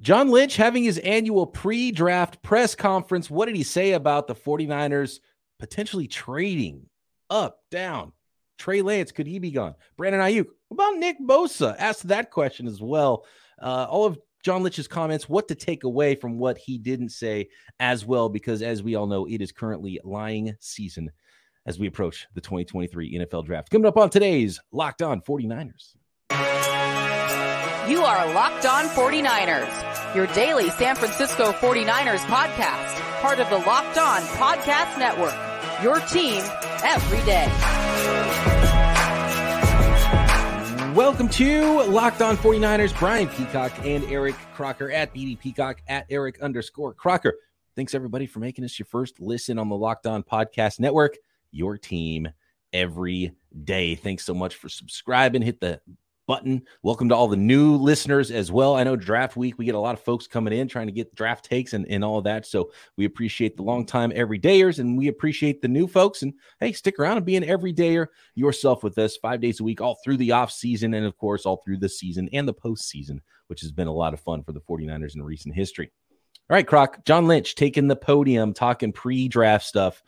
John Lynch having his annual pre draft press conference. What did he say about the 49ers potentially trading up, down? Trey Lance, could he be gone? Brandon Aiyuk, about Nick Bosa? Asked that question as well. Uh, all of John Lynch's comments, what to take away from what he didn't say as well, because as we all know, it is currently lying season as we approach the 2023 NFL draft. Coming up on today's Locked On 49ers. You are Locked On 49ers, your daily San Francisco 49ers podcast, part of the Locked On Podcast Network. Your team every day. Welcome to Locked On 49ers. Brian Peacock and Eric Crocker at BD Peacock at Eric underscore Crocker. Thanks everybody for making us your first listen on the Locked On Podcast Network. Your team every day. Thanks so much for subscribing. Hit the button. Welcome to all the new listeners as well. I know draft week, we get a lot of folks coming in trying to get draft takes and, and all that. So we appreciate the long time everydayers and we appreciate the new folks. And hey, stick around and be an everydayer yourself with us five days a week, all through the off season and of course all through the season and the postseason, which has been a lot of fun for the 49ers in recent history. All right, Croc, John Lynch taking the podium, talking pre-draft stuff.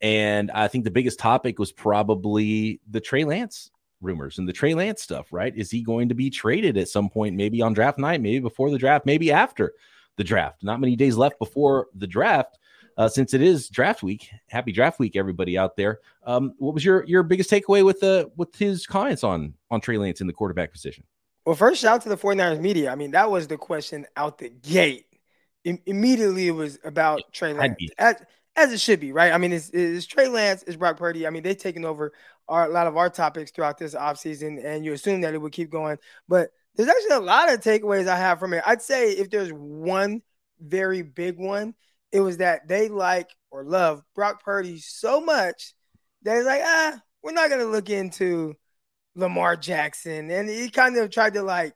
And I think the biggest topic was probably the Trey Lance rumors and the Trey Lance stuff, right? Is he going to be traded at some point, maybe on draft night, maybe before the draft, maybe after the draft? Not many days left before the draft. Uh, since it is draft week, happy draft week, everybody out there. Um, what was your your biggest takeaway with the with his comments on on Trey Lance in the quarterback position? Well, first shout out to the 49ers media. I mean, that was the question out the gate. I- immediately it was about Trey Lance. As, as it should be, right? I mean, it's, it's Trey Lance, it's Brock Purdy. I mean, they've taken over our, a lot of our topics throughout this offseason, and you assume that it would keep going. But there's actually a lot of takeaways I have from it. I'd say if there's one very big one, it was that they like or love Brock Purdy so much that it's like, ah, we're not going to look into Lamar Jackson. And he kind of tried to like,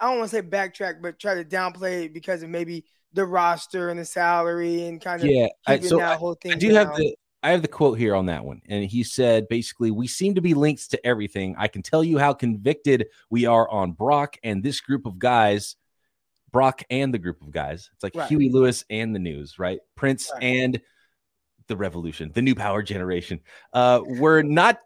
I don't want to say backtrack, but try to downplay it because of maybe the roster and the salary and kind of yeah. I, so that whole thing. I do down. have the I have the quote here on that one. And he said basically, we seem to be linked to everything. I can tell you how convicted we are on Brock and this group of guys, Brock and the group of guys. It's like right. Huey Lewis and the news, right? Prince right. and the revolution, the new power generation. Uh, we're not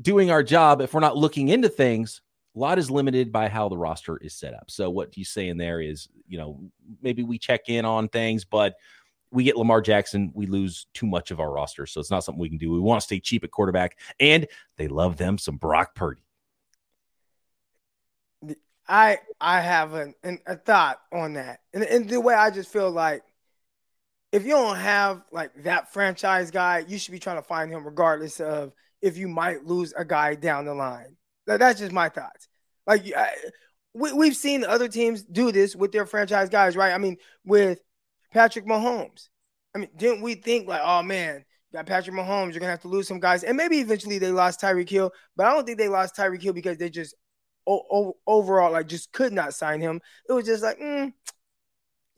doing our job if we're not looking into things. A lot is limited by how the roster is set up. So what he's saying there is, you know, maybe we check in on things, but we get Lamar Jackson, we lose too much of our roster. So it's not something we can do. We want to stay cheap at quarterback, and they love them some Brock Purdy. I I have an, an, a thought on that, and, and the way I just feel like if you don't have like that franchise guy, you should be trying to find him regardless of if you might lose a guy down the line. That's just my thoughts. Like I, we, we've seen other teams do this with their franchise guys, right? I mean, with Patrick Mahomes. I mean, didn't we think like, oh man, got Patrick Mahomes, you're gonna have to lose some guys, and maybe eventually they lost Tyreek Hill, but I don't think they lost Tyreek Hill because they just o- overall like just could not sign him. It was just like, mm,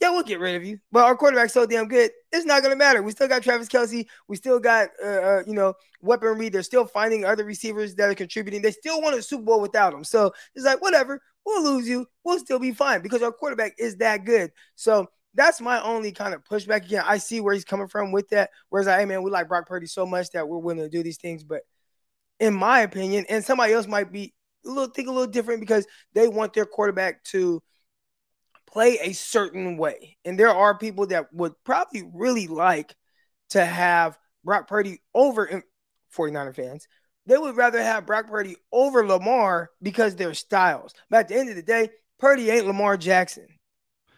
yeah, we'll get rid of you, but our quarterback's so damn good, it's not gonna matter. We still got Travis Kelce, we still got uh, uh, you know weaponry. They're still finding other receivers that are contributing. They still won a Super Bowl without him, so it's like whatever. We'll lose you. We'll still be fine because our quarterback is that good. So that's my only kind of pushback. Again, I see where he's coming from with that. Whereas, I, hey man, we like Brock Purdy so much that we're willing to do these things. But in my opinion, and somebody else might be a little think a little different because they want their quarterback to play a certain way. And there are people that would probably really like to have Brock Purdy over 49er fans. They would rather have Brock Purdy over Lamar because their styles. But at the end of the day, Purdy ain't Lamar Jackson.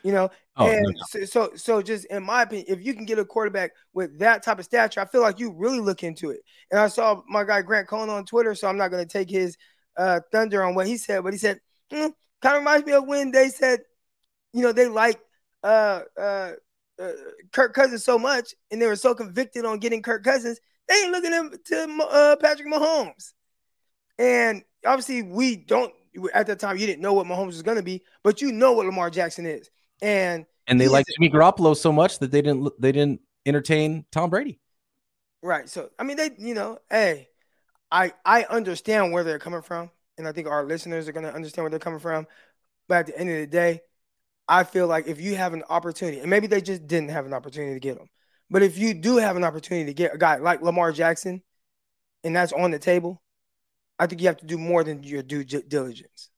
You know, oh, and no. so, so so just in my opinion, if you can get a quarterback with that type of stature, I feel like you really look into it. And I saw my guy Grant Cohn on Twitter, so I'm not going to take his uh, thunder on what he said, but he said mm, kind of reminds me of when they said, you know, they like uh, uh, uh, Kirk Cousins so much, and they were so convicted on getting Kirk Cousins, they ain't looking to uh, Patrick Mahomes. And obviously, we don't at that time you didn't know what Mahomes was going to be, but you know what Lamar Jackson is. And and they like Jimmy Garoppolo so much that they didn't they didn't entertain Tom Brady. Right. So I mean, they you know, hey, I I understand where they're coming from, and I think our listeners are going to understand where they're coming from. But at the end of the day, I feel like if you have an opportunity, and maybe they just didn't have an opportunity to get him, but if you do have an opportunity to get a guy like Lamar Jackson, and that's on the table, I think you have to do more than your due diligence.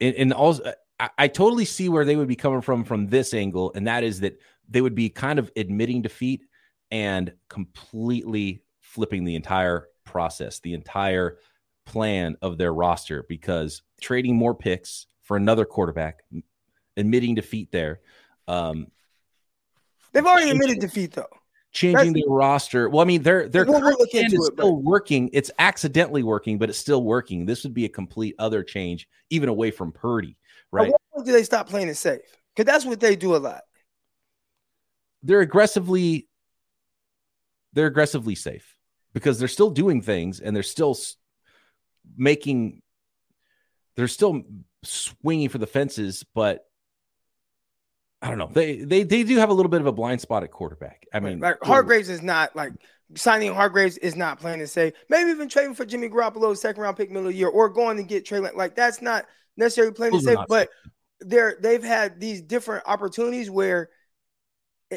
And, and also, I, I totally see where they would be coming from from this angle, and that is that they would be kind of admitting defeat and completely flipping the entire process, the entire plan of their roster, because trading more picks for another quarterback, admitting defeat there. Um, They've already admitted defeat, though. Changing the roster. Well, I mean, they're we'll current plan is it, still but... working. It's accidentally working, but it's still working. This would be a complete other change, even away from Purdy, right? At what point do they stop playing it safe? Because that's what they do a lot. They're aggressively they're aggressively safe because they're still doing things and they're still making they're still swinging for the fences but I don't know. They they they do have a little bit of a blind spot at quarterback. I mean, like Hargrave is not like signing Hargrave is not playing to say maybe even trading for Jimmy Garoppolo, second round pick middle of the year, or going to get Trey. Like that's not necessarily playing to say. But they're they've had these different opportunities where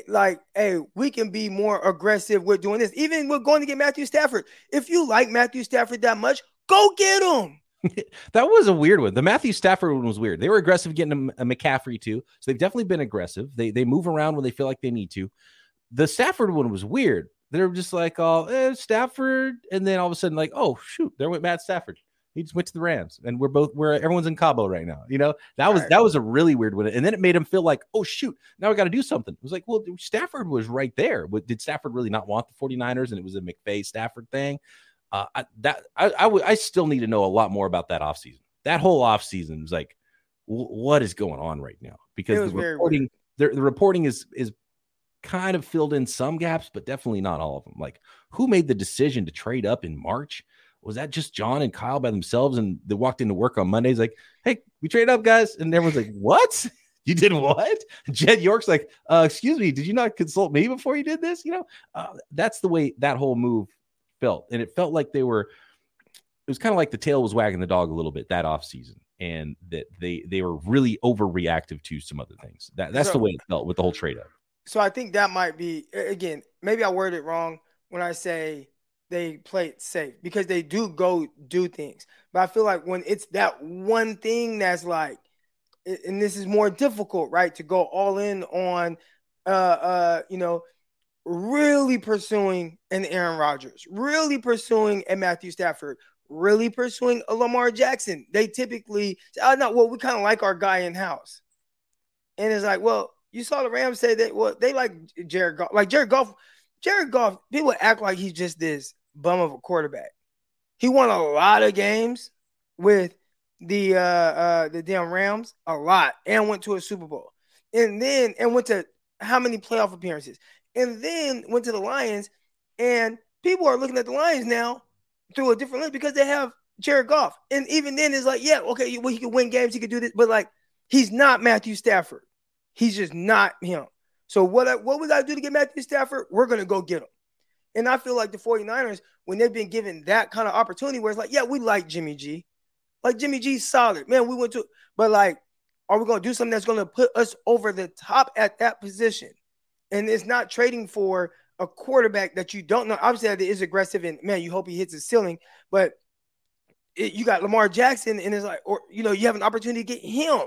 like, hey, we can be more aggressive with doing this. Even we're going to get Matthew Stafford. If you like Matthew Stafford that much, go get him. that was a weird one. The Matthew Stafford one was weird. They were aggressive getting a, a, McCaffrey too, so they've definitely been aggressive. They they move around when they feel like they need to. The Stafford one was weird. They're just like, oh, eh, Stafford, and then all of a sudden, like, oh shoot, there went Matt Stafford. He just went to the Rams, and we're both where everyone's in Cabo right now. You know, that was that was a really weird one, and then it made him feel like, oh shoot, now we got to do something. It was like, well, Stafford was right there. Did Stafford really not want the 49ers, and it was a McVay Stafford thing? Uh, I, that I, I, w- I still need to know a lot more about that offseason. That whole offseason was like, w- what is going on right now? Because the reporting, the, the reporting is is kind of filled in some gaps, but definitely not all of them. Like, who made the decision to trade up in March? Was that just John and Kyle by themselves? And they walked into work on Mondays like, hey, we trade up, guys. And everyone's like, what? You did what? Jed York's like, uh, excuse me, did you not consult me before you did this? You know, uh, that's the way that whole move felt. And it felt like they were, it was kind of like the tail was wagging the dog a little bit that off season, and that they they were really overreactive to some other things. That that's so, the way it felt with the whole trade up. So I think that might be again, maybe I worded it wrong when I say they play it safe because they do go do things. But I feel like when it's that one thing that's like, and this is more difficult, right? To go all in on, uh, uh, you know, really pursuing an Aaron Rodgers, really pursuing a Matthew Stafford, really pursuing a Lamar Jackson. They typically, oh no, well, we kind of like our guy in house, and it's like, well, you saw the Rams say that, well, they like Jared Goff, like Jared Goff. Jared Goff, people act like he's just this bum of a quarterback. He won a lot of games with the uh, uh the damn Rams, a lot, and went to a Super Bowl, and then and went to how many playoff appearances, and then went to the Lions, and people are looking at the Lions now through a different lens because they have Jared Goff, and even then it's like, yeah, okay, well he could win games, he could do this, but like he's not Matthew Stafford, he's just not him. So what I, what we I do to get Matthew Stafford? We're gonna go get him. And I feel like the 49ers, when they've been given that kind of opportunity where it's like, yeah, we like Jimmy G. Like Jimmy G's solid. Man, we went to, but like, are we going to do something that's going to put us over the top at that position? And it's not trading for a quarterback that you don't know. Obviously, that is aggressive and man, you hope he hits the ceiling, but it, you got Lamar Jackson and it's like, or, you know, you have an opportunity to get him.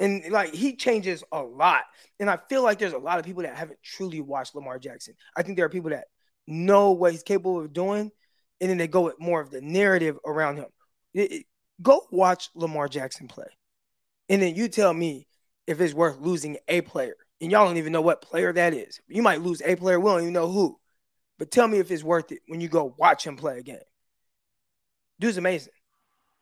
And like he changes a lot. And I feel like there's a lot of people that haven't truly watched Lamar Jackson. I think there are people that know what he's capable of doing, and then they go with more of the narrative around him. It, it, go watch Lamar Jackson play. And then you tell me if it's worth losing a player. And y'all don't even know what player that is. You might lose a player, we don't even know who. But tell me if it's worth it when you go watch him play a game. Dude's amazing.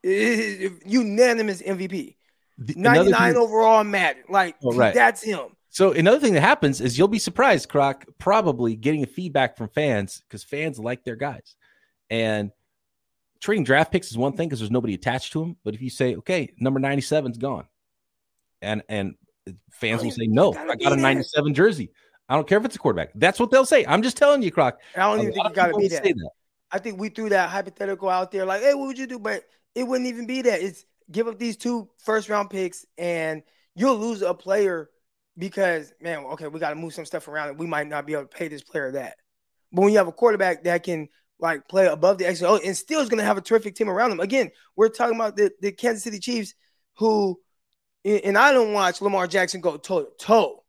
unanimous MVP. 99 overall Madden. Like oh, right. that's him. So another thing that happens is you'll be surprised, Croc, probably getting feedback from fans because fans like their guys. And trading draft picks is one thing because there's nobody attached to them. But if you say, okay, number 97's gone, and and fans oh, will say, no, I got a 97 jersey. I don't care if it's a quarterback. That's what they'll say. I'm just telling you, Croc. I don't even think you got to be that. that. I think we threw that hypothetical out there, like, hey, what would you do? But it wouldn't even be that. It's give up these two first round picks and you'll lose a player because man, okay, we got to move some stuff around, and we might not be able to pay this player that. But when you have a quarterback that can like play above the XO and still is going to have a terrific team around them. Again, we're talking about the, the Kansas City Chiefs, who, and I don't watch Lamar Jackson go toe to toe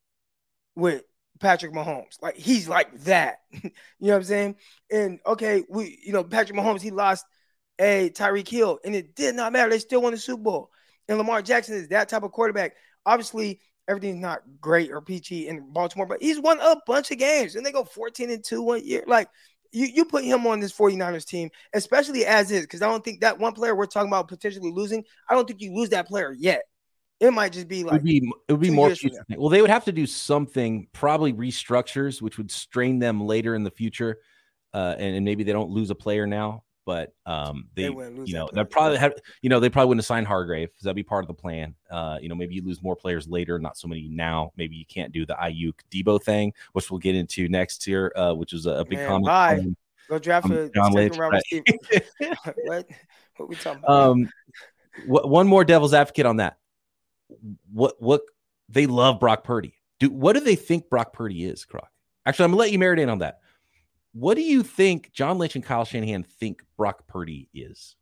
with Patrick Mahomes. Like he's like that. you know what I'm saying? And okay, we, you know, Patrick Mahomes, he lost a Tyreek Hill, and it did not matter. They still won the Super Bowl. And Lamar Jackson is that type of quarterback. Obviously, everything's not great or peachy in Baltimore, but he's won a bunch of games and they go 14 and 2 one year. Like you, you put him on this 49ers team, especially as is, because I don't think that one player we're talking about potentially losing, I don't think you lose that player yet. It might just be like it would be, it would be more. Well, they would have to do something, probably restructures, which would strain them later in the future, uh, and, and maybe they don't lose a player now but um, they, they you know, they probably have, you know, they probably wouldn't assign Hargrave because that'd be part of the plan. Uh, you know, maybe you lose more players later, not so many now. Maybe you can't do the Aiyuk Deebo thing, which we'll get into next year, uh, which is a, a big Man, comment. Bye. Go draft um, a John Lynch. Right. what? What we talking about? Um, what, one more devil's advocate on that. What what they love Brock Purdy. Do what do they think Brock Purdy is, Croc? Actually, I'm gonna let you marinate on that. What do you think John Lynch and Kyle Shanahan think Brock Purdy is?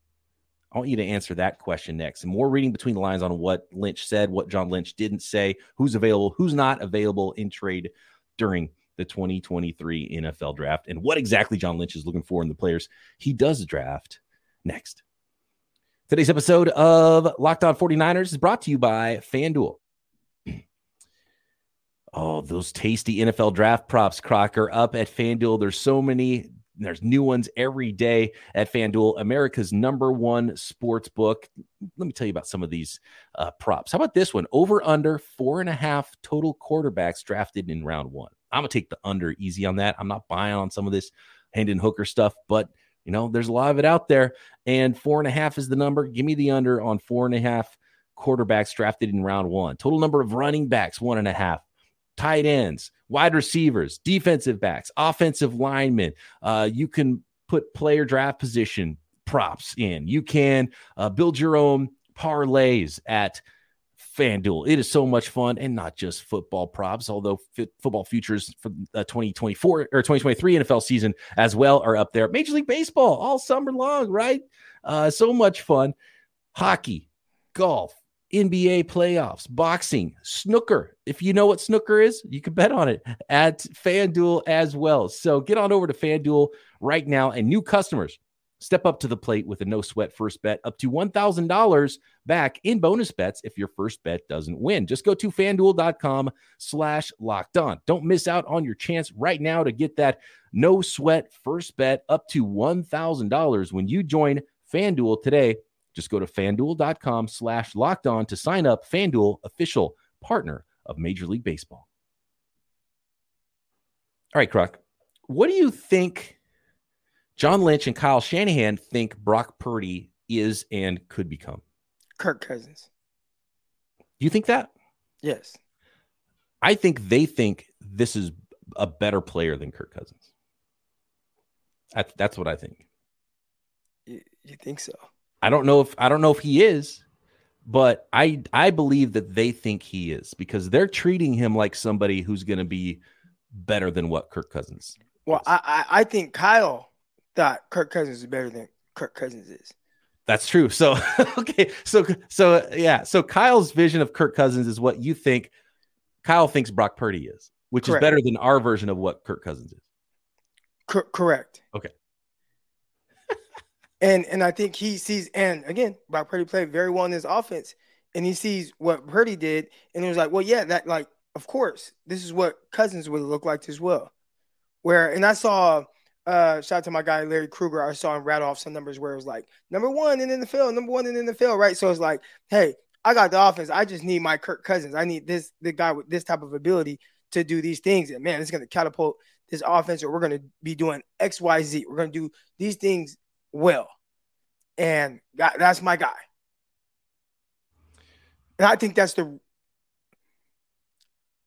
I want you to answer that question next. And more reading between the lines on what Lynch said, what John Lynch didn't say, who's available, who's not available in trade during the 2023 NFL draft, and what exactly John Lynch is looking for in the players he does draft next. Today's episode of Locked On 49ers is brought to you by FanDuel. Oh, those tasty NFL draft props, Crocker, up at FanDuel. There's so many. There's new ones every day at FanDuel, America's number one sports book. Let me tell you about some of these uh, props. How about this one? Over under four and a half total quarterbacks drafted in round one. I'm gonna take the under easy on that. I'm not buying on some of this Hendon Hooker stuff, but you know, there's a lot of it out there. And four and a half is the number. Give me the under on four and a half quarterbacks drafted in round one. Total number of running backs, one and a half tight ends, wide receivers, defensive backs, offensive linemen. Uh, you can put player draft position props in. You can uh, build your own parlays at FanDuel. It is so much fun and not just football props, although f- football futures for the 2024 or 2023 NFL season as well are up there. Major League Baseball all summer long, right? Uh, so much fun. Hockey, golf, NBA playoffs, boxing, snooker. If you know what snooker is, you can bet on it at FanDuel as well. So get on over to FanDuel right now. And new customers, step up to the plate with a no sweat first bet up to $1,000 back in bonus bets if your first bet doesn't win. Just go to fanduel.com slash locked on. Don't miss out on your chance right now to get that no sweat first bet up to $1,000 when you join FanDuel today just go to fanduel.com slash locked on to sign up. Fanduel, official partner of Major League Baseball. All right, Croc. What do you think John Lynch and Kyle Shanahan think Brock Purdy is and could become? Kirk Cousins. You think that? Yes. I think they think this is a better player than Kirk Cousins. That's, That's what I think. You, you think so? I don't know if I don't know if he is, but I I believe that they think he is because they're treating him like somebody who's going to be better than what Kirk Cousins. Well, I I think Kyle thought Kirk Cousins is better than Kirk Cousins is. That's true. So okay, so so yeah, so Kyle's vision of Kirk Cousins is what you think. Kyle thinks Brock Purdy is, which correct. is better than our version of what Kirk Cousins is. correct. Okay. And and I think he sees, and again, Brock Purdy played very well in his offense, and he sees what Purdy did, and he was like, well, yeah, that like, of course, this is what Cousins would look like as well. Where and I saw, uh, shout out to my guy Larry Krueger, I saw him rattle off some numbers where it was like number one and in the field, number one and in the field, right? So it's like, hey, I got the offense, I just need my Kirk Cousins, I need this the guy with this type of ability to do these things, and man, it's to catapult this offense, or we're to be doing X, Y, Z. We're to do these things well. And that, that's my guy. And I think that's the.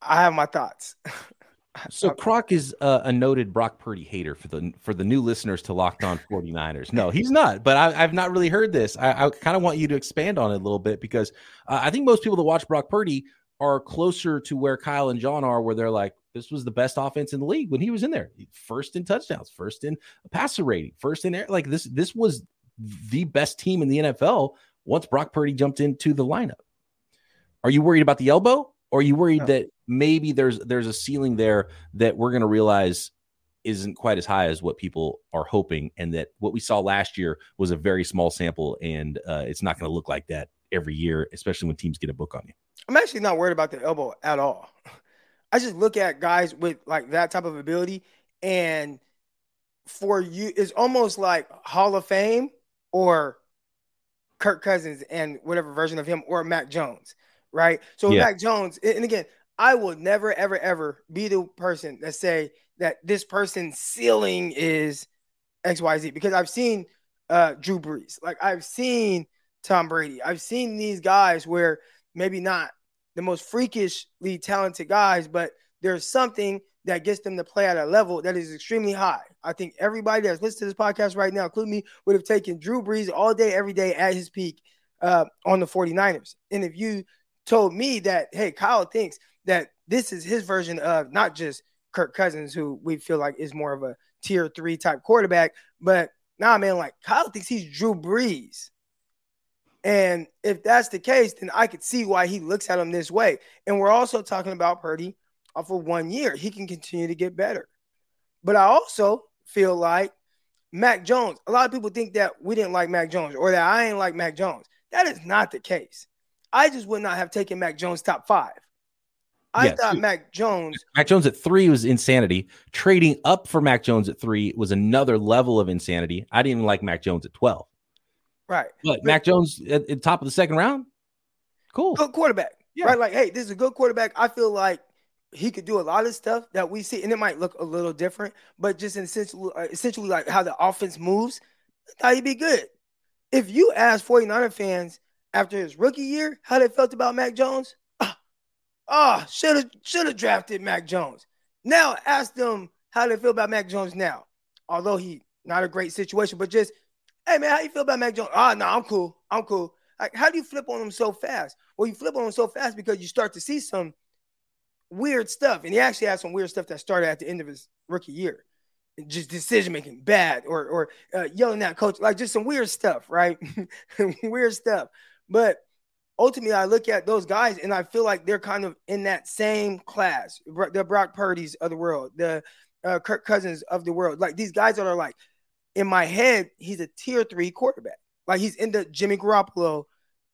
I have my thoughts. So Croc is a noted Brock Purdy hater for the for the new listeners to Locked On 49ers. No, he's not. But I, have not really heard this. I, I kind of want you to expand on it a little bit because uh, I think most people that watch Brock Purdy are closer to where Kyle and John are, where they're like, this was the best offense in the league when he was in there. First in touchdowns, first in passer rating, first in air. Like this, this was the best team in the NFL once Brock Purdy jumped into the lineup. Are you worried about the elbow? Or are you worried no. that maybe there's there's a ceiling there that we're going to realize isn't quite as high as what people are hoping, and that what we saw last year was a very small sample, and uh, it's not going to look like that every year, especially when teams get a book on you. I'm actually not worried about the elbow at all. I just look at guys with like that type of ability, and for you, it's almost like Hall of Fame or Kirk Cousins and whatever version of him or Mac Jones, right? So yeah. Mac Jones, and again, I will never, ever, ever be the person that say that this person's ceiling is X, Y, Z because I've seen uh, Drew Brees, like I've seen Tom Brady, I've seen these guys where maybe not the most freakishly talented guys, but there's something that gets them to play at a level that is extremely high. I think everybody that's listening to this podcast right now, including me, would have taken Drew Brees all day, every day at his peak uh, on the 49ers. And if you told me that, hey, Kyle thinks that this is his version of not just Kirk Cousins, who we feel like is more of a tier three type quarterback, but nah, man, like Kyle thinks he's Drew Brees. And if that's the case, then I could see why he looks at him this way. And we're also talking about Purdy uh, for one year. He can continue to get better. But I also feel like Mac Jones, a lot of people think that we didn't like Mac Jones or that I ain't like Mac Jones. That is not the case. I just would not have taken Mac Jones top five. I yes. thought Mac Jones. Mac Jones at three was insanity. Trading up for Mac Jones at three was another level of insanity. I didn't even like Mac Jones at 12. Right. But, but Mac Jones at, the top of the second round, cool. Good quarterback. Yeah. Right. Like, hey, this is a good quarterback. I feel like he could do a lot of stuff that we see, and it might look a little different, but just in essentially, uh, essentially like how the offense moves, I thought he'd be good. If you ask 49er fans after his rookie year how they felt about Mac Jones, ah, oh, should have should have drafted Mac Jones. Now ask them how they feel about Mac Jones now. Although he not a great situation, but just Hey man, how you feel about Mac Jones? Ah, oh, no, I'm cool. I'm cool. Like, how do you flip on him so fast? Well, you flip on him so fast because you start to see some weird stuff, and he actually had some weird stuff that started at the end of his rookie year, just decision making bad, or or uh, yelling at coach, like just some weird stuff, right? weird stuff. But ultimately, I look at those guys, and I feel like they're kind of in that same class. The Brock Purdy's of the world, the uh, Kirk Cousins of the world, like these guys that are like in my head, he's a tier three quarterback. Like he's in the Jimmy Garoppolo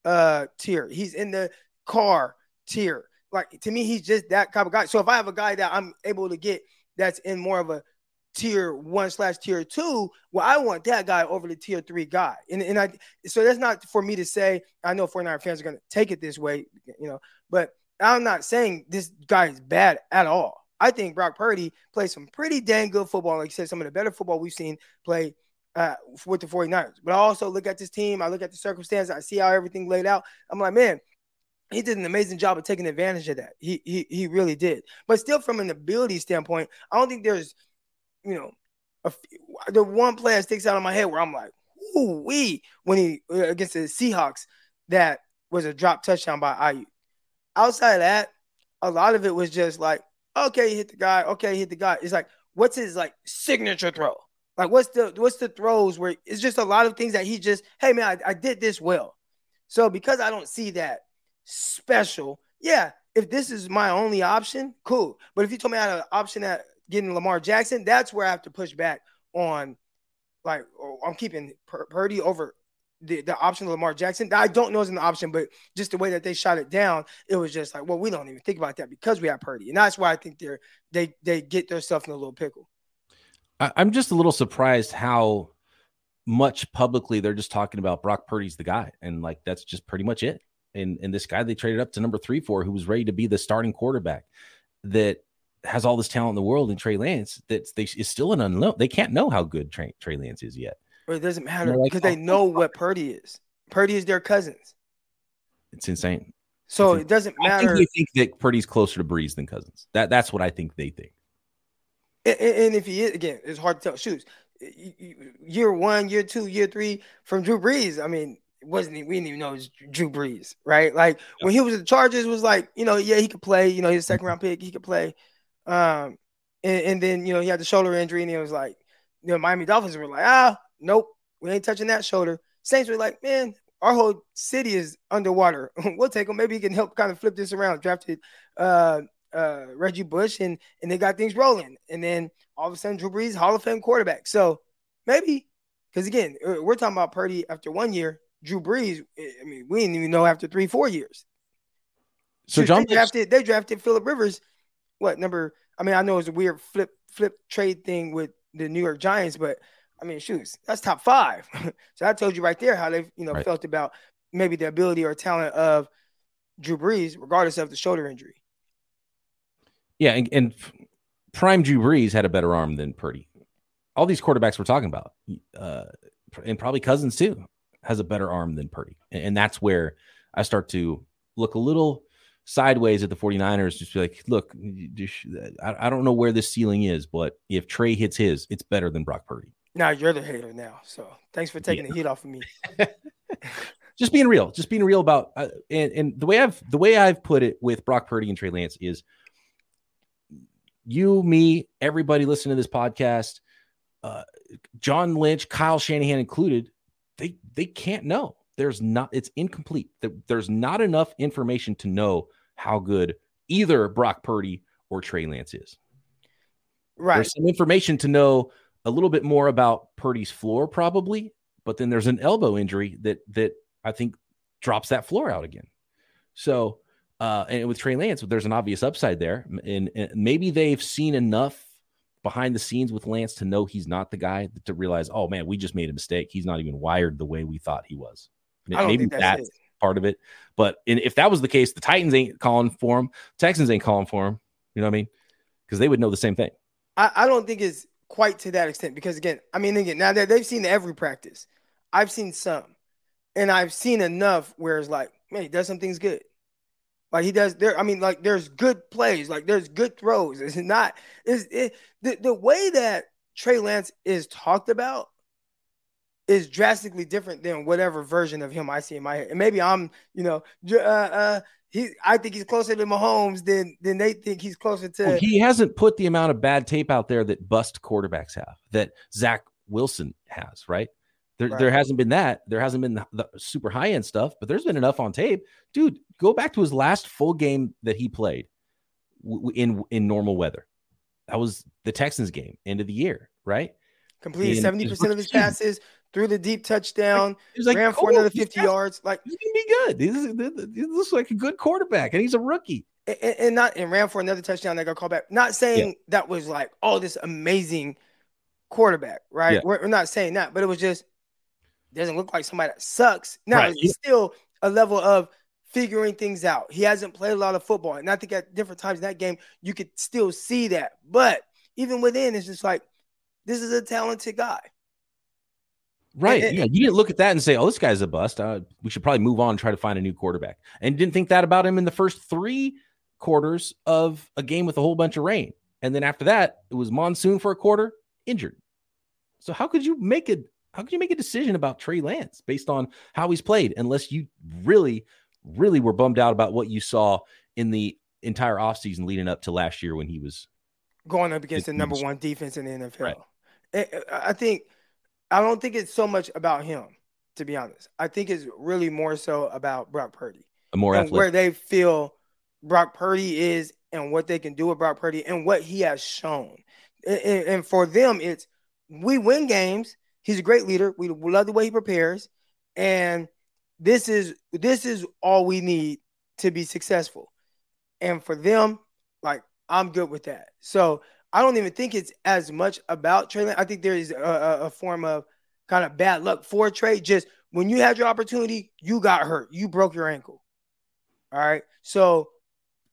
uh tier. He's in the Carr tier. Like to me, he's just that type of guy. So if I have a guy that I'm able to get that's in more of a tier one slash tier two, well, I want that guy over the tier three guy. And, and I so that's not for me to say, I know 49 fans are gonna take it this way, you know, but I'm not saying this guy is bad at all. I think Brock Purdy plays some pretty dang good football. Like I said, some of the better football we've seen play uh, with the 49ers. But I also look at this team, I look at the circumstances, I see how everything laid out. I'm like, man, he did an amazing job of taking advantage of that. He he he really did. But still, from an ability standpoint, I don't think there's, you know, a, the one play that sticks out in my head where I'm like, ooh wee, when he uh, against the Seahawks, that was a drop touchdown by Aiyuk. Outside of that, a lot of it was just like Okay, hit the guy. Okay, hit the guy. It's like, what's his like signature throw? Like, what's the what's the throws where it's just a lot of things that he just, hey man, I, I did this well. So because I don't see that special, yeah. If this is my only option, cool. But if you told me I had an option at getting Lamar Jackson, that's where I have to push back on. Like, oh, I'm keeping Purdy over the, the option of Lamar Jackson. I don't know is an option, but just the way that they shot it down, it was just like, well, we don't even think about that because we have Purdy, and that's why I think they're they they get themselves in a little pickle. I'm just a little surprised how much publicly they're just talking about Brock Purdy's the guy, and like that's just pretty much it. And and this guy they traded up to number three for, who was ready to be the starting quarterback, that has all this talent in the world in Trey Lance, that they is still an unknown. They can't know how good Trey, Trey Lance is yet. Or it doesn't matter because like, they oh, know what Purdy is. Purdy is their cousins. It's insane. So it doesn't matter. I think they think that Purdy's closer to Brees than Cousins. That that's what I think they think. And, and if he is again, it's hard to tell. Shoes, year one, year two, year three from Drew Brees. I mean, wasn't he? we didn't even know it was Drew Brees, right? Like when he was at the Chargers, it was like you know, yeah, he could play. You know, he's a second round pick, he could play. Um, and, and then you know he had the shoulder injury, and it was like, you know, Miami Dolphins were like, ah, nope, we ain't touching that shoulder. Saints were like, man, our whole city is underwater. we'll take him. Maybe he can help kind of flip this around. Drafted uh, uh, Reggie Bush, and and they got things rolling. And then all of a sudden, Drew Brees, Hall of Fame quarterback. So maybe because again, uh, we're talking about Purdy after one year. Drew Brees, eh, I mean, we didn't even know after three, four years. So John they drafted they drafted Philip Rivers. What number? I mean, I know it's a weird flip flip trade thing with the New York Giants, but I mean, shoes, that's top five. so I told you right there how they, you know, right. felt about maybe the ability or talent of Drew Brees, regardless of the shoulder injury. Yeah, and, and prime Drew Brees had a better arm than Purdy. All these quarterbacks we're talking about, uh, and probably Cousins too, has a better arm than Purdy. And, and that's where I start to look a little sideways at the 49ers, just be like, look, I, I don't know where this ceiling is, but if Trey hits his, it's better than Brock Purdy. Now you're the hater now. So thanks for taking yeah. the heat off of me. just being real, just being real about uh, and, and the way I've the way I've put it with Brock Purdy and Trey Lance is you, me, everybody listening to this podcast, uh, John Lynch, Kyle Shanahan included, they they can't know. There's not it's incomplete. There's not enough information to know how good either Brock Purdy or Trey Lance is. Right. There's some information to know a little bit more about Purdy's floor, probably, but then there's an elbow injury that that I think drops that floor out again. So, uh, and with Trey Lance, there's an obvious upside there, and, and maybe they've seen enough behind the scenes with Lance to know he's not the guy to realize, oh man, we just made a mistake. He's not even wired the way we thought he was. Maybe that's, that's part of it. But in, if that was the case, the Titans ain't calling for him, Texans ain't calling for him. You know what I mean? Because they would know the same thing. I, I don't think it's quite to that extent because again, I mean, again, now that they've seen every practice, I've seen some, and I've seen enough where it's like, man, he does some things good. Like he does there. I mean, like there's good plays, like there's good throws. It's not is it, the the way that Trey Lance is talked about is drastically different than whatever version of him I see in my head. And maybe I'm, you know, uh, uh, he I think he's closer to Mahomes than than they think he's closer to. Well, he hasn't put the amount of bad tape out there that bust quarterbacks have that Zach Wilson has, right? There, right. there hasn't been that. There hasn't been the, the super high end stuff, but there's been enough on tape, dude. Go back to his last full game that he played w- in in normal weather. That was the Texans game, end of the year, right? Completed seventy percent of his passes, threw the deep touchdown, like, ran for another 50 yards. Like he's gonna be good. He looks like a good quarterback, and he's a rookie. And, and not and ran for another touchdown that got called back. Not saying yeah. that was like oh this amazing quarterback, right? Yeah. We're, we're, not saying that, but it was just doesn't look like somebody that sucks. Now right. it's still a level of figuring things out. He hasn't played a lot of football, and I think at different times in that game you could still see that. But even within, it's just like this is a talented guy. Right. yeah. You didn't look at that and say, oh, this guy's a bust. Uh, we should probably move on and try to find a new quarterback. And didn't think that about him in the first three quarters of a game with a whole bunch of rain. And then after that, it was monsoon for a quarter, injured. So how could you make it? How could you make a decision about Trey Lance based on how he's played unless you really, really were bummed out about what you saw in the entire offseason leading up to last year when he was going up against the number one defense in the NFL? Right. I think – I don't think it's so much about him, to be honest. I think it's really more so about Brock Purdy. A more and where they feel Brock Purdy is and what they can do with Brock Purdy and what he has shown. And, and for them, it's we win games. He's a great leader. We love the way he prepares, and this is this is all we need to be successful. And for them, like I'm good with that. So I don't even think it's as much about Trey Lance. I think there is a, a, form of kind of bad luck for Trey. Just when you had your opportunity, you got hurt. You broke your ankle. All right. So,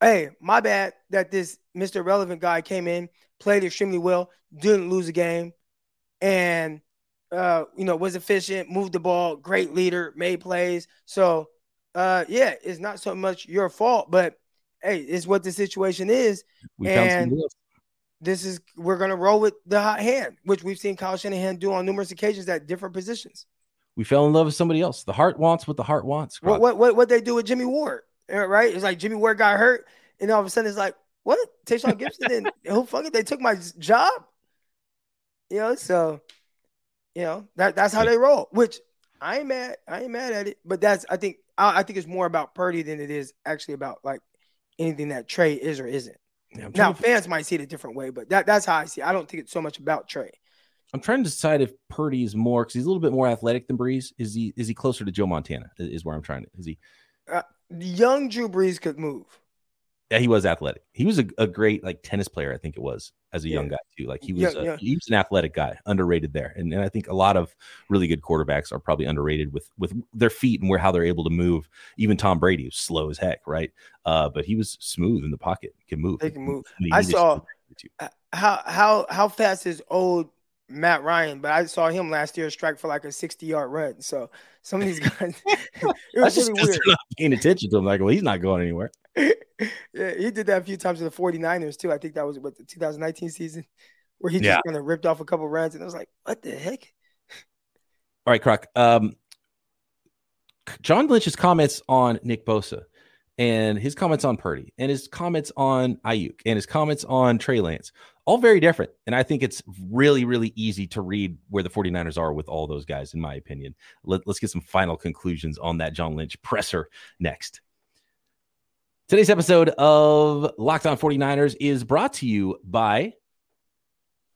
hey, my bad that this Mr. Relevant guy came in, played extremely well, didn't lose a game, and uh, you know, was efficient, moved the ball, great leader, made plays. So, uh, yeah, it's not so much your fault, but hey, it's what the situation is. We and this is we're gonna roll with the hot hand, which we've seen Kyle Shanahan do on numerous occasions at different positions. we fell in love with somebody else. The heart wants what the heart wants. What, what what what they do with Jimmy Ward, eh, right? It's like Jimmy Ward got hurt, and all of a sudden it's like, what? Tashaun Gipson and who fuck it? they took my job? You know, so you know that that's how they roll. Which I ain't mad. I ain't mad at it. But that's I think I, I think it's more about Purdy than it is actually about like anything that Trey is or isn't. Yeah, now fans might see it a different way, but that, that's how I see. it. I don't think it's so much about Trey. I'm trying to decide if Purdy is more because he's a little bit more athletic than Brees. Is he is he closer to Joe Montana? Is where I'm trying to. Is he? Uh, young Drew Brees could move. Yeah, he was athletic. He was a, a great like tennis player, I think it was, as a yeah. young guy too. Like he was, yeah, a, yeah. he was an athletic guy, underrated there. And, and I think a lot of really good quarterbacks are probably underrated with with their feet and where how they're able to move. Even Tom Brady was slow as heck, right? Uh, but he was smooth in the pocket, can move. They can move. I saw how how how fast is old Matt Ryan, but I saw him last year strike for like a 60 yard run. So some of these guys, it was really weird. Not paying attention to him, like, well, he's not going anywhere. yeah, he did that a few times to the 49ers too. I think that was what the 2019 season where he just yeah. kind of ripped off a couple runs, and I was like, what the heck? All right, Croc. Um, John Lynch's comments on Nick Bosa and his comments on Purdy and his comments on Aiyuk and his comments on Trey Lance, all very different. And I think it's really, really easy to read where the 49ers are with all those guys, in my opinion. Let, us get some final conclusions on that John Lynch presser next. Today's episode of Locked On 49ers is brought to you by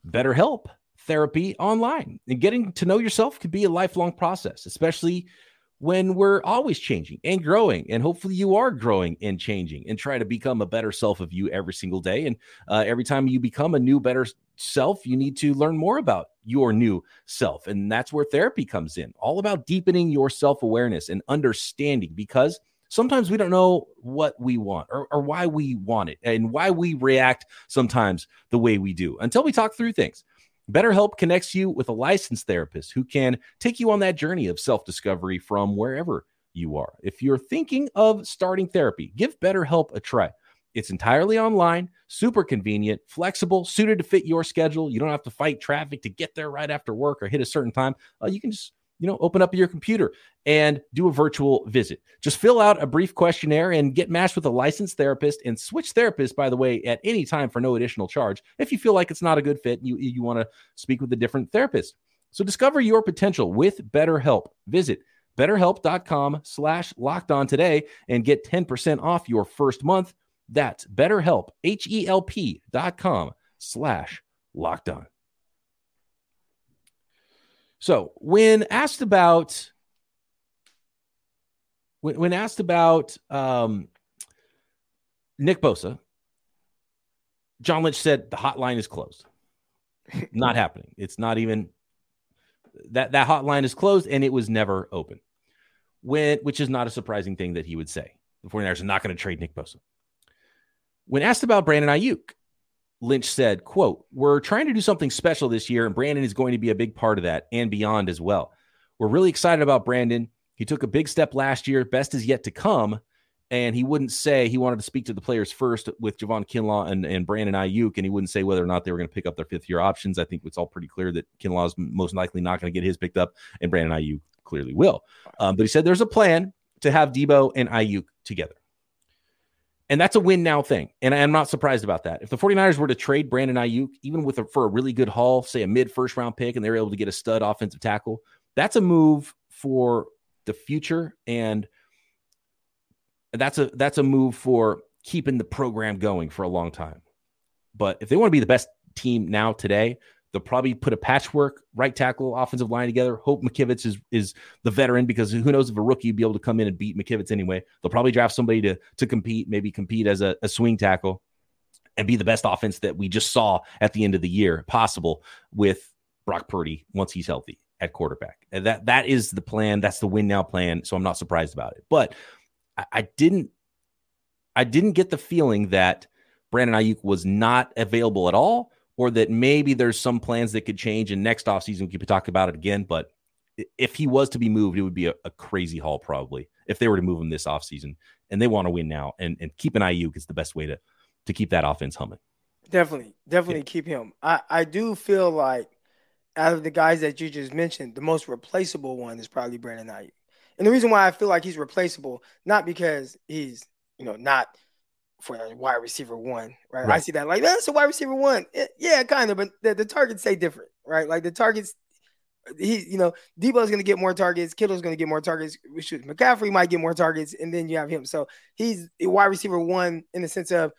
BetterHelp Therapy Online. And getting to know yourself could be a lifelong process, especially when we're always changing and growing. And hopefully, you are growing and changing and try to become a better self of you every single day. And uh, every time you become a new, better self, you need to learn more about your new self. And that's where therapy comes in, all about deepening your self awareness and understanding because sometimes we don't know what we want or, or why we want it and why we react sometimes the way we do until we talk through things. BetterHelp connects you with a licensed therapist who can take you on that journey of self discovery from wherever you are. If you're thinking of starting therapy, give BetterHelp a try. It's entirely online, super convenient, flexible, suited to fit your schedule. You don't have to fight traffic to get there right after work or hit a certain time. Uh, you can just you know, open up your computer and do a virtual visit. Just fill out a brief questionnaire and get matched with a licensed therapist and switch therapists, by the way, at any time for no additional charge if you feel like it's not a good fit you, you want to speak with a different therapist. So discover your potential with BetterHelp. Visit betterhelp.com slash locked on today and get 10% off your first month. That's betterhelp, H-E-L-P dot com slash locked on. So when asked about when, when asked about um, Nick Bosa, John Lynch said the hotline is closed. not happening. It's not even that that hotline is closed and it was never open. When which is not a surprising thing that he would say. The 49ers are not going to trade Nick Bosa. When asked about Brandon Aiyuk, Lynch said, quote, We're trying to do something special this year, and Brandon is going to be a big part of that and beyond as well. We're really excited about Brandon. He took a big step last year. Best is yet to come. And he wouldn't say he wanted to speak to the players first with Javon Kinlaw and, and Brandon Aiyuk, and he wouldn't say whether or not they were going to pick up their fifth year options. I think it's all pretty clear that Kinlaw is most likely not going to get his picked up, and Brandon Aiyuk clearly will. Um, but he said there's a plan to have Deebo and Aiyuk together. And that's a win now thing. And I'm not surprised about that. If the 49ers were to trade Brandon Aiyuk, even with a, for a really good haul, say a mid first round pick, and they're able to get a stud offensive tackle, that's a move for the future. And that's a that's a move for keeping the program going for a long time. But if they want to be the best team now today, They'll probably put a patchwork right tackle offensive line together. Hope McKivitz is is the veteran because who knows if a rookie would be able to come in and beat McKivitz anyway. They'll probably draft somebody to to compete, maybe compete as a, a swing tackle and be the best offense that we just saw at the end of the year possible with Brock Purdy once he's healthy at quarterback. And that that is the plan. That's the win now plan. So I'm not surprised about it. But I, I didn't I didn't get the feeling that Brandon Aiyuk was not available at all or that maybe there's some plans that could change and next offseason we could talk about it again. But if he was to be moved, it would be a, a crazy haul probably if they were to move him this offseason. And they want to win now. And and keep an Aiyuk is the best way to to keep that offense humming. Definitely, definitely yeah. keep him. I, I do feel like out of the guys that you just mentioned, the most replaceable one is probably Brandon Aiyuk. And the reason why I feel like he's replaceable, not because he's, you know, not for a wide receiver one, right? right. I see that like that's a wide receiver one. Eh, yeah, kind of, but the, the, targets say different, right? Like the targets, he, you know, Deebo's going to get more targets, Kittle's going to get more targets. Shoot, McCaffrey might get more targets, and then you have him. So he's a wide receiver one in the sense of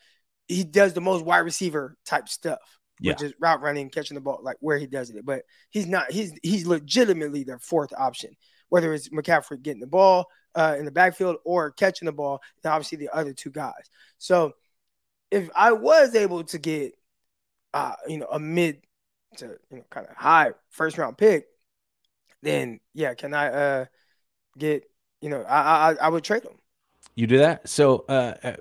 he does the most wide receiver type stuff, yeah. which is route running, catching the ball, like where he does it. But he's not. He's he's legitimately their fourth option, whether it's McCaffrey getting the ball uh, in the backfield or catching the ball, and obviously the other two guys. So if I was able to get, uh, you know, a mid to you know kind of high first round pick, then yeah, can I uh get you know I I, I would trade him. You do that. So uh, uh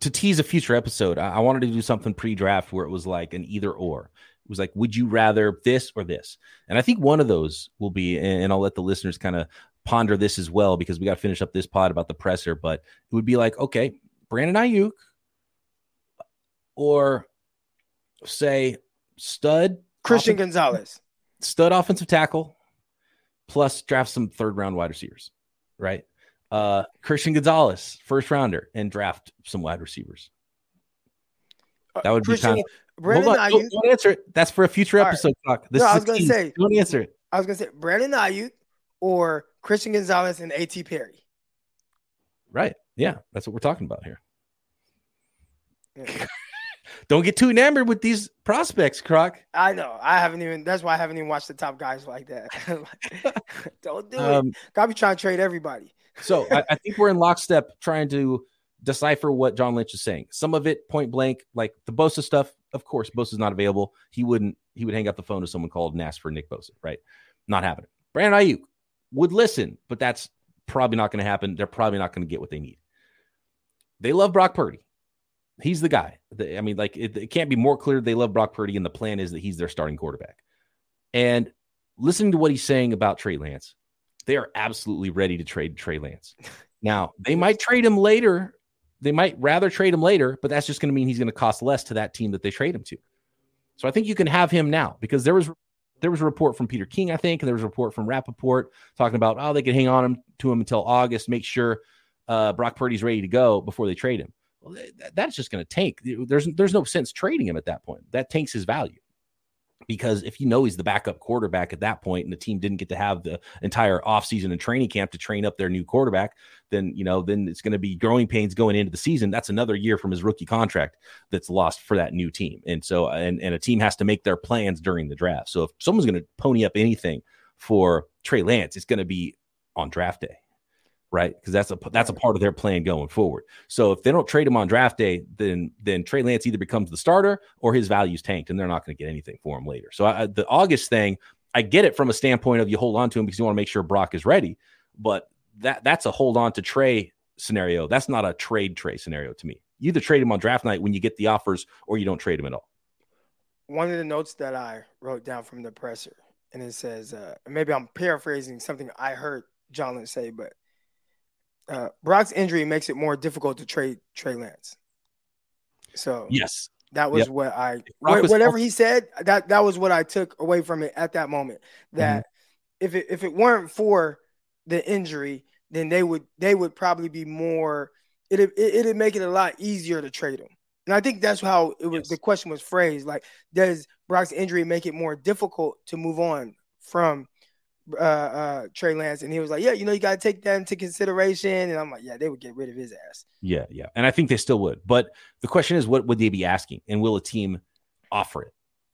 to tease a future episode, I, I wanted to do something pre-draft where it was like an either or. It was like, would you rather this or this? And I think one of those will be, and I'll let the listeners kind of ponder this as well because we got to finish up this pod about the presser. But it would be like, okay, Brandon Aiyuk, or say stud Christian Gonzalez, stud offensive tackle, plus draft some third round wide receivers, right? uh, Christian Gonzalez, first rounder, and draft some wide receivers. Uh, that would Christian, be of. Brandon Hold on, Aiyuk, don't, answer it. That's for a future episode. Right. Talk. This no, I was going to say. Don't answer it. I was going to say Brandon Aiyuk or Christian Gonzalez and A.T. Perry. Right. Yeah, that's what we're talking about here. Yeah. Don't get too enamored with these prospects, Croc. I know. I haven't even. That's why I haven't even watched the top guys like that. Don't do um, it. Gotta be trying to trade everybody so I, I, think we're in lockstep trying to decipher what John Lynch is saying. Some of it point blank, like the Bosa stuff. Of course, Bosa's not available. He wouldn't. He would hang up the phone to someone called and ask for Nick Bosa. Right? Not happening. Brandon Aiyuk would listen, but that's probably not going to happen. They're probably not going to get what they need. They love Brock Purdy. He's the guy. I mean, like it, it can't be more clear they love Brock Purdy, and the plan is that he's their starting quarterback. And listening to what he's saying about Trey Lance, they are absolutely ready to trade Trey Lance. Now, they might trade him later. They might rather trade him later, but that's just going to mean he's going to cost less to that team that they trade him to. So I think you can have him now because there was there was a report from Peter King, I think, and there was a report from Rapoport talking about oh they could hang on him to him until August, make sure uh, Brock Purdy's ready to go before they trade him. Well, that, that's just going to tank. There's there's no sense trading him at that point. That tanks his value because if you know he's the backup quarterback at that point and the team didn't get to have the entire offseason and training camp to train up their new quarterback then you know then it's going to be growing pains going into the season. That's another year from his rookie contract that's lost for that new team. And so and, and a team has to make their plans during the draft. So if someone's going to pony up anything for Trey Lance it's going to be on draft day right? Because that's a that's a part of their plan going forward. So if they don't trade him on draft day, then then Trey Lance either becomes the starter or his value's tanked, and they're not going to get anything for him later. So I, the August thing, I get it from a standpoint of you hold on to him because you want to make sure Brock is ready, but that that's a hold on to Trey scenario. That's not a trade Trey scenario to me. You either trade him on draft night when you get the offers, or you don't trade him at all. One of the notes that I wrote down from the presser, and it says, uh, maybe I'm paraphrasing something I heard John say, but uh, Brock's injury makes it more difficult to trade Trey Lance. So yes, that was yep. what I whatever he said. That that was what I took away from it at that moment. That mm-hmm. if it if it weren't for the injury, then they would they would probably be more. It it it'd make it a lot easier to trade him. And I think that's how it was. Yes. The question was phrased: like, does Brock's injury make it more difficult to move on from uh, uh, Trey Lance, and he was like, "Yeah, you know, you got to take that into consideration." And I'm like, "Yeah, they would get rid of his ass." Yeah, yeah, and I think they still would. But the question is, what would they be asking, and will a team offer it?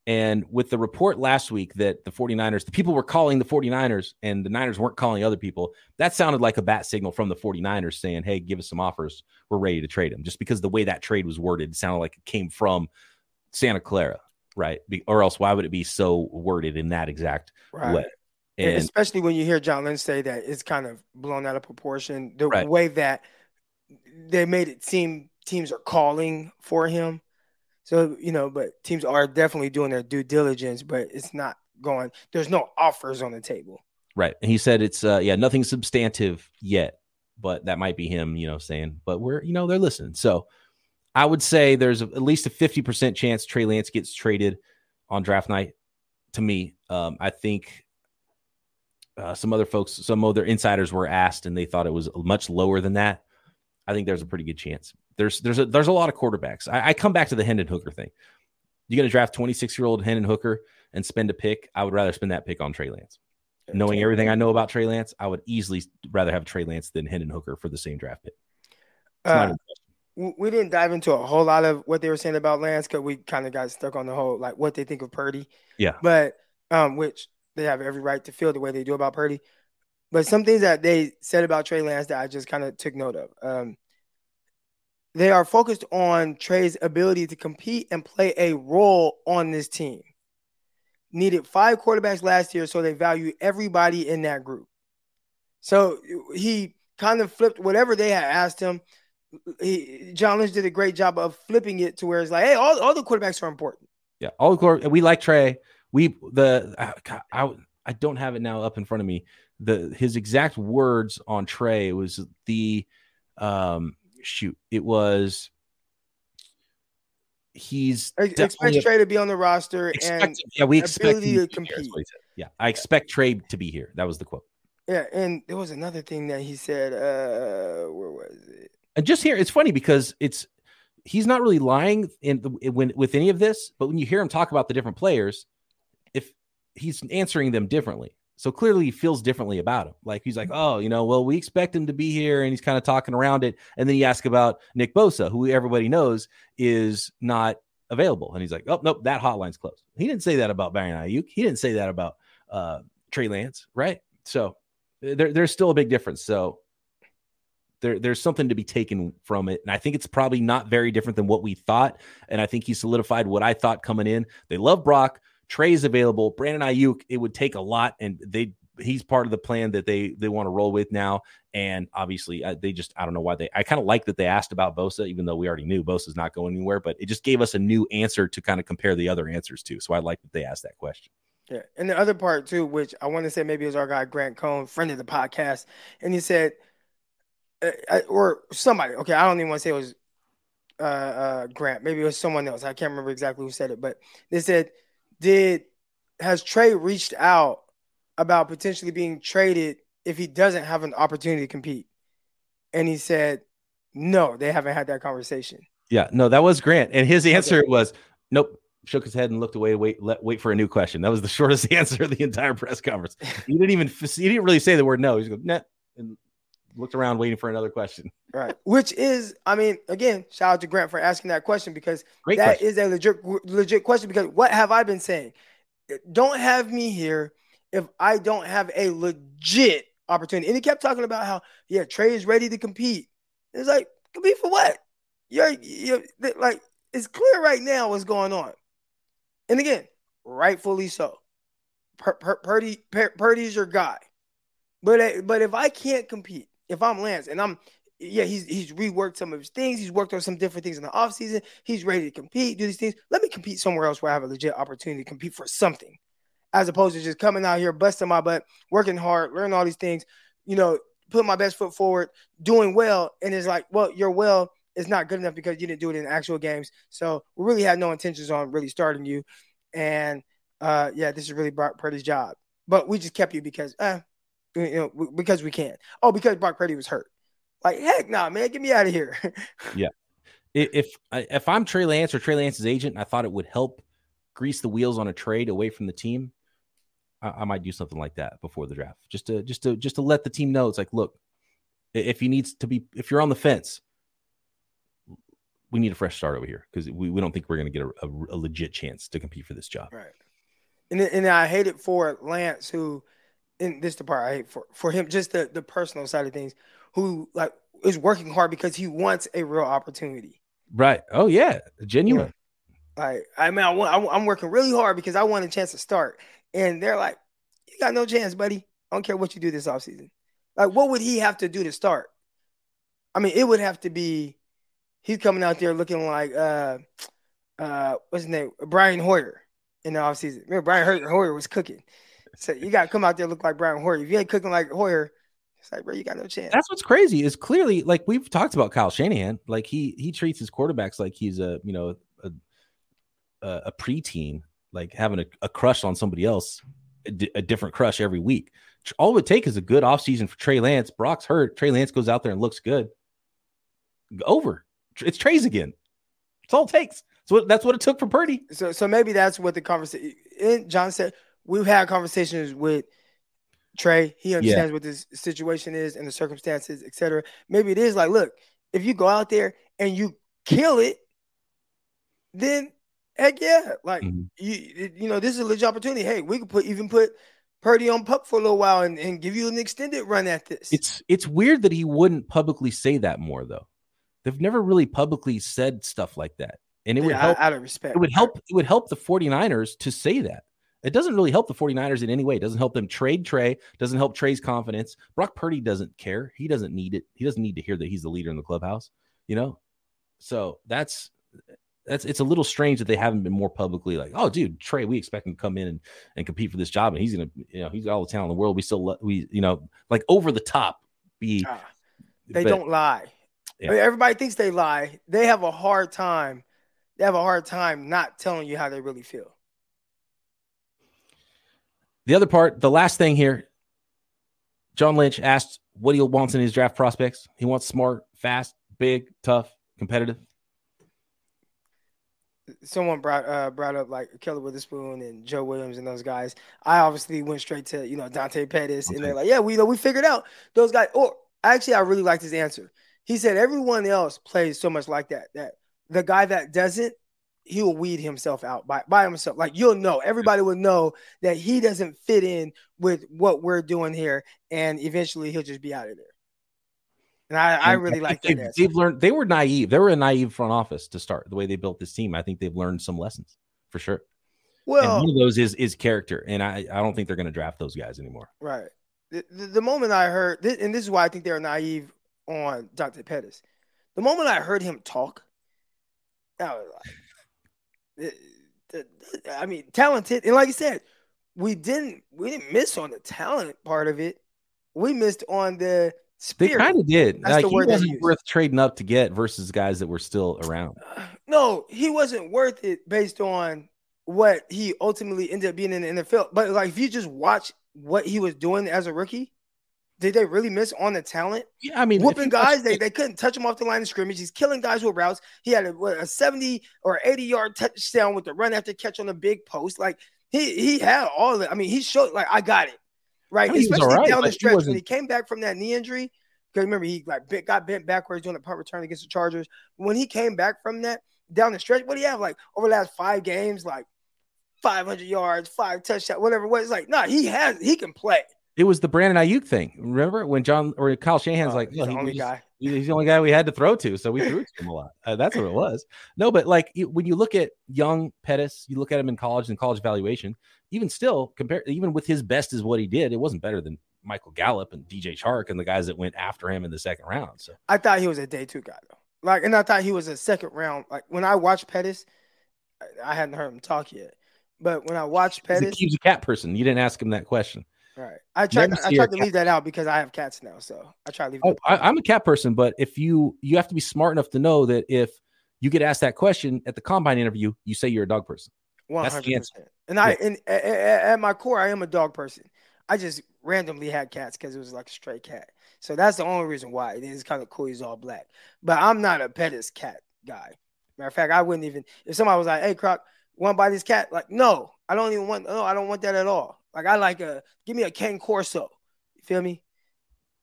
And with the report last week that the 49ers, the people were calling the 49ers and the Niners weren't calling other people, that sounded like a bat signal from the 49ers saying, Hey, give us some offers. We're ready to trade him. Just because the way that trade was worded sounded like it came from Santa Clara, right? Or else why would it be so worded in that exact right. way? And especially when you hear John Lynch say that it's kind of blown out of proportion, the right. way that they made it seem teams are calling for him. So, you know, but teams are definitely doing their due diligence, but it's not going, there's no offers on the table. Right. And he said it's, uh, yeah, nothing substantive yet, but that might be him, you know, saying, but we're, you know, they're listening. So I would say there's at least a 50% chance Trey Lance gets traded on draft night to me. Um, I think uh, some other folks, some other insiders were asked, and they thought it was much lower than that. I think there's a pretty good chance. There's there's a there's a lot of quarterbacks. I, I come back to the Hendon Hooker thing. You're going to draft 26 year old Hendon Hooker and spend a pick. I would rather spend that pick on Trey Lance. Knowing everything I know about Trey Lance, I would easily rather have Trey Lance than Hendon Hooker for the same draft pick. Uh, we didn't dive into a whole lot of what they were saying about Lance because we kind of got stuck on the whole like what they think of Purdy. Yeah, but um, which they have every right to feel the way they do about Purdy. But some things that they said about Trey Lance that I just kind of took note of. Um, they are focused on Trey's ability to compete and play a role on this team. Needed five quarterbacks last year, so they value everybody in that group. So he kind of flipped whatever they had asked him. He, John Lynch did a great job of flipping it to where it's like, hey, all, all the quarterbacks are important. Yeah, all the we like Trey. We the I, I don't have it now up in front of me. The his exact words on Trey was the um shoot, it was he's expect Trey to be on the roster expect, and yeah, we expect to compete. Yeah, I expect Trey to be here. That was the quote. Yeah, and there was another thing that he said. Uh, where was it? And just here, it's funny because it's he's not really lying in when with any of this, but when you hear him talk about the different players, he's answering them differently. So clearly he feels differently about him. Like he's like, oh, you know, well, we expect him to be here, and he's kind of talking around it. And then you ask about Nick Bosa, who everybody knows is not available, and he's like, oh, nope, that hotline's closed. He didn't say that about Brandon Aiyuk. He didn't say that about uh, Trey Lance, right? So there, there's still a big difference. So there, there's something to be taken from it. And I think it's probably not very different than what we thought. And I think he solidified what I thought coming in. They love Brock. Trey's available. Brandon Aiyuk, it would take a lot, and they he's part of the plan that they they want to roll with now. And obviously, uh, they just I don't know why they. I kind of like that they asked about Bosa, even though we already knew Bosa's not going anywhere. But it just gave us a new answer to kind of compare the other answers to. So I like that they asked that question. Yeah, and the other part too, which I want to say maybe is our guy Grant Cohn, friend of the podcast, and he said, uh, or somebody. Okay, I don't even want to say it was uh, uh, Grant. Maybe it was someone else. I can't remember exactly who said it, but they said did has Trey reached out about potentially being traded if he doesn't have an opportunity to compete? And he said, no, they haven't had that conversation. Yeah, no, that was Grant, and his answer okay. was, nope. Shook his head and looked away. Wait, let wait for a new question. That was the shortest answer of the entire press conference. He didn't even he didn't really say the word no. He's going nah, and looked around waiting for another question. Right. Which is, I mean, again, shout out to Grant for asking that question because Great that question. is a legit legit question. Because what have I been saying? Don't have me here if I don't have a legit opportunity. And he kept talking about how, yeah, Trey is ready to compete. It's like, compete for what? You're, you're like, it's clear right now what's going on. And again, rightfully so. Purdy, Purdy's your guy. But but if I can't compete, if I'm Lance and I'm yeah, he's he's reworked some of his things. He's worked on some different things in the offseason. He's ready to compete, do these things. Let me compete somewhere else where I have a legit opportunity to compete for something, as opposed to just coming out here, busting my butt, working hard, learning all these things, you know, putting my best foot forward, doing well. And it's like, well, you're well is not good enough because you didn't do it in actual games. So we really had no intentions on really starting you. And uh, yeah, this is really Brock Purdy's job. But we just kept you because, eh, you know, because we can't. Oh, because Brock Purdy was hurt. Like, heck, nah, man, get me out of here. yeah. If if I'm Trey Lance or Trey Lance's agent, I thought it would help grease the wheels on a trade away from the team. I, I might do something like that before the draft, just to just to just to let the team know it's like, look, if he needs to be, if you're on the fence, we need a fresh start over here because we, we don't think we're going to get a, a, a, legit chance to compete for this job. Right. And and I hate it for Lance, who in this department, I hate for for him just the the personal side of things, who like is working hard because he wants a real opportunity. Right. Oh yeah, genuine. Yeah. Like I mean, I want, I'm working really hard because I want a chance to start, and they're like, "You got no chance, buddy. I don't care what you do this offseason. Like, what would he have to do to start? I mean, it would have to be he's coming out there looking like uh uh what's his name, Brian Hoyer in the offseason. Remember, Brian Hoyer was cooking. So you got to come out there look like Brian Hoyer. If you ain't cooking like Hoyer, it's like, bro, you got no chance. That's what's crazy is clearly like we've talked about Kyle Shanahan. Like he he treats his quarterbacks like he's a you know a a, a preteen. like having a, a crush on somebody else, a, d- a different crush every week. All it would take is a good offseason for Trey Lance. Brock's hurt. Trey Lance goes out there and looks good. Over. It's Trey's again. That's all it takes. So that's what it took for Purdy. So so maybe that's what the conversation. John said we've had conversations with Trey. He understands yeah. what this situation is and the circumstances, etc. Maybe it is like, look, if you go out there and you kill it, then heck yeah, like mm-hmm. you you know this is a legit opportunity. Hey, we could put even put Purdy on pup for a little while and, and give you an extended run at this. It's it's weird that he wouldn't publicly say that more though. They've never really publicly said stuff like that. And it yeah, would help out of respect. It would help it would help the 49ers to say that. It doesn't really help the 49ers in any way. It doesn't help them trade Trey, doesn't help Trey's confidence. Brock Purdy doesn't care. He doesn't need it. He doesn't need to hear that he's the leader in the clubhouse, you know? So that's that's it's a little strange that they haven't been more publicly like, oh, dude, Trey, we expect him to come in and, and compete for this job, and he's gonna, you know, he's got all the talent in the world. We still, we, you know, like over the top. Be ah, they but, don't lie. Yeah. I mean, everybody thinks they lie. They have a hard time. They have a hard time not telling you how they really feel. The other part, the last thing here, John Lynch asked what he wants in his draft prospects. He wants smart, fast, big, tough, competitive someone brought uh, brought up like Ahkello Witherspoon and Joe Williams and those guys. I obviously went straight to you know Dante Pettis, okay. and they're like, yeah, we you know we figured out those guys. Or actually, I really liked his answer. He said everyone else plays so much like that that the guy that doesn't, he will weed himself out by by himself. Like you'll know, everybody will know that he doesn't fit in with what we're doing here, and eventually he'll just be out of there. And I, I really like they've, that. They've learned they were naive. They were a naive front office to start the way they built this team. I think they've learned some lessons for sure. Well, and one of those is is character, and I I don't think they're going to draft those guys anymore. Right. The, the, the moment I heard, and this is why I think they're naive on Dante Pettis. The moment I heard him talk, I was like, I mean, talented, and like you said, we didn't we didn't miss on the talent part of it. We missed on the Spirit. They kind of did. That's like, the word he wasn't worth trading up to get versus guys that were still around. No, he wasn't worth it based on what he ultimately ended up being in the NFL. But like, if you just watch what he was doing as a rookie, did they really miss on the talent? Yeah, I mean, whooping guys, they, they couldn't touch him off the line of scrimmage. He's killing guys with routes. He had a, what, a 70 or 80 yard touchdown with the run after catch on the big post. Like he he had all of it. I mean, he showed like I got it right? Especially right. down like, the stretch when he came back from that knee injury. Because remember, he like bit, got bent backwards doing a punt return against the Chargers. When he came back from that down the stretch, what do you have like over the last five games, like 500 yards, five touchdowns, whatever it was? Like, no, nah, he has, he can play. It was the Brandon Aiyuk thing. Remember when John or Kyle Shanahan's oh, like, he's the he, only guy. He's the only guy we had to throw to, so we threw to him a lot. Uh, that's what it was. No, but like when you look at young Pettis, you look at him in college and college evaluation. Even still, compare even with his best is what he did. It wasn't better than Michael Gallup and DJ Chark and the guys that went after him in the second round. So I thought he was a day two guy though. Like, and I thought he was a second round. Like when I watched Pettis, I hadn't heard him talk yet. But when I watched Pettis, he's a cat person. You didn't ask him that question. Right. I tried. I tried to leave that out because I have cats now, so I try to leave. Oh, I, am a cat person, but if you you have to be smart enough to know that if you get asked that question at the combine interview, you say you're a dog person. One hundred percent. And I, yeah. and at, at my core, I am a dog person. I just randomly had cats because it was like a stray cat. So that's the only reason why. It is kind of cool. He's all black, but I'm not a Pettis cat guy. Matter of fact, I wouldn't even if somebody was like, "Hey, Croc, want to buy this cat?" Like, no, I don't even want. No, I don't want that at all. Like I like a give me a Cane Corso. You feel me?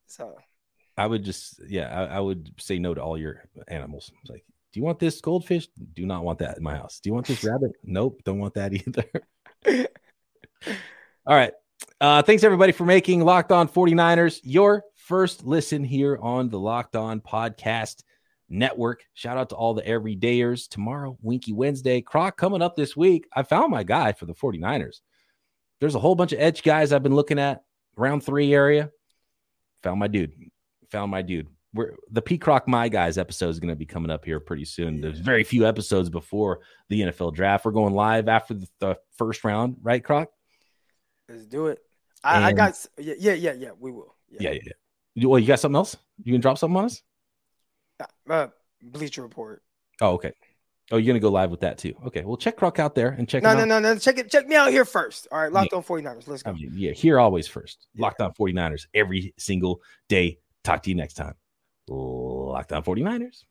So I would just yeah, I, I would say no to all your animals. It's like, do you want this goldfish? Do not want that in my house. Do you want this rabbit? Nope, don't want that either. all right. Uh, thanks everybody for making Locked On 49ers your first listen here on the Locked On Podcast Network. Shout out to all the everydayers. Tomorrow, Winky Wednesday. Croc coming up this week. I found my guy for the 49ers. There's a whole bunch of edge guys I've been looking at round three area. Found my dude. Found my dude. We're, the P Croc My Guys episode is going to be coming up here pretty soon. There's very few episodes before the NFL draft. We're going live after the, the first round, right, Croc? Let's do it. I, I, got yeah, yeah, yeah, yeah. We will. Yeah, yeah, yeah. You, well, you got something else? You can drop something on us? Uh, Bleacher Report. Oh, okay. Oh, you're gonna go live with that too. Okay, well check Croc out there and check. No, no, out. no, no. Check it. Check me out here first. All right, locked on 49ers. Let's go. I mean, yeah, here always first. Yeah. Locked on 49ers every single day. Talk to you next time. Locked on 49ers.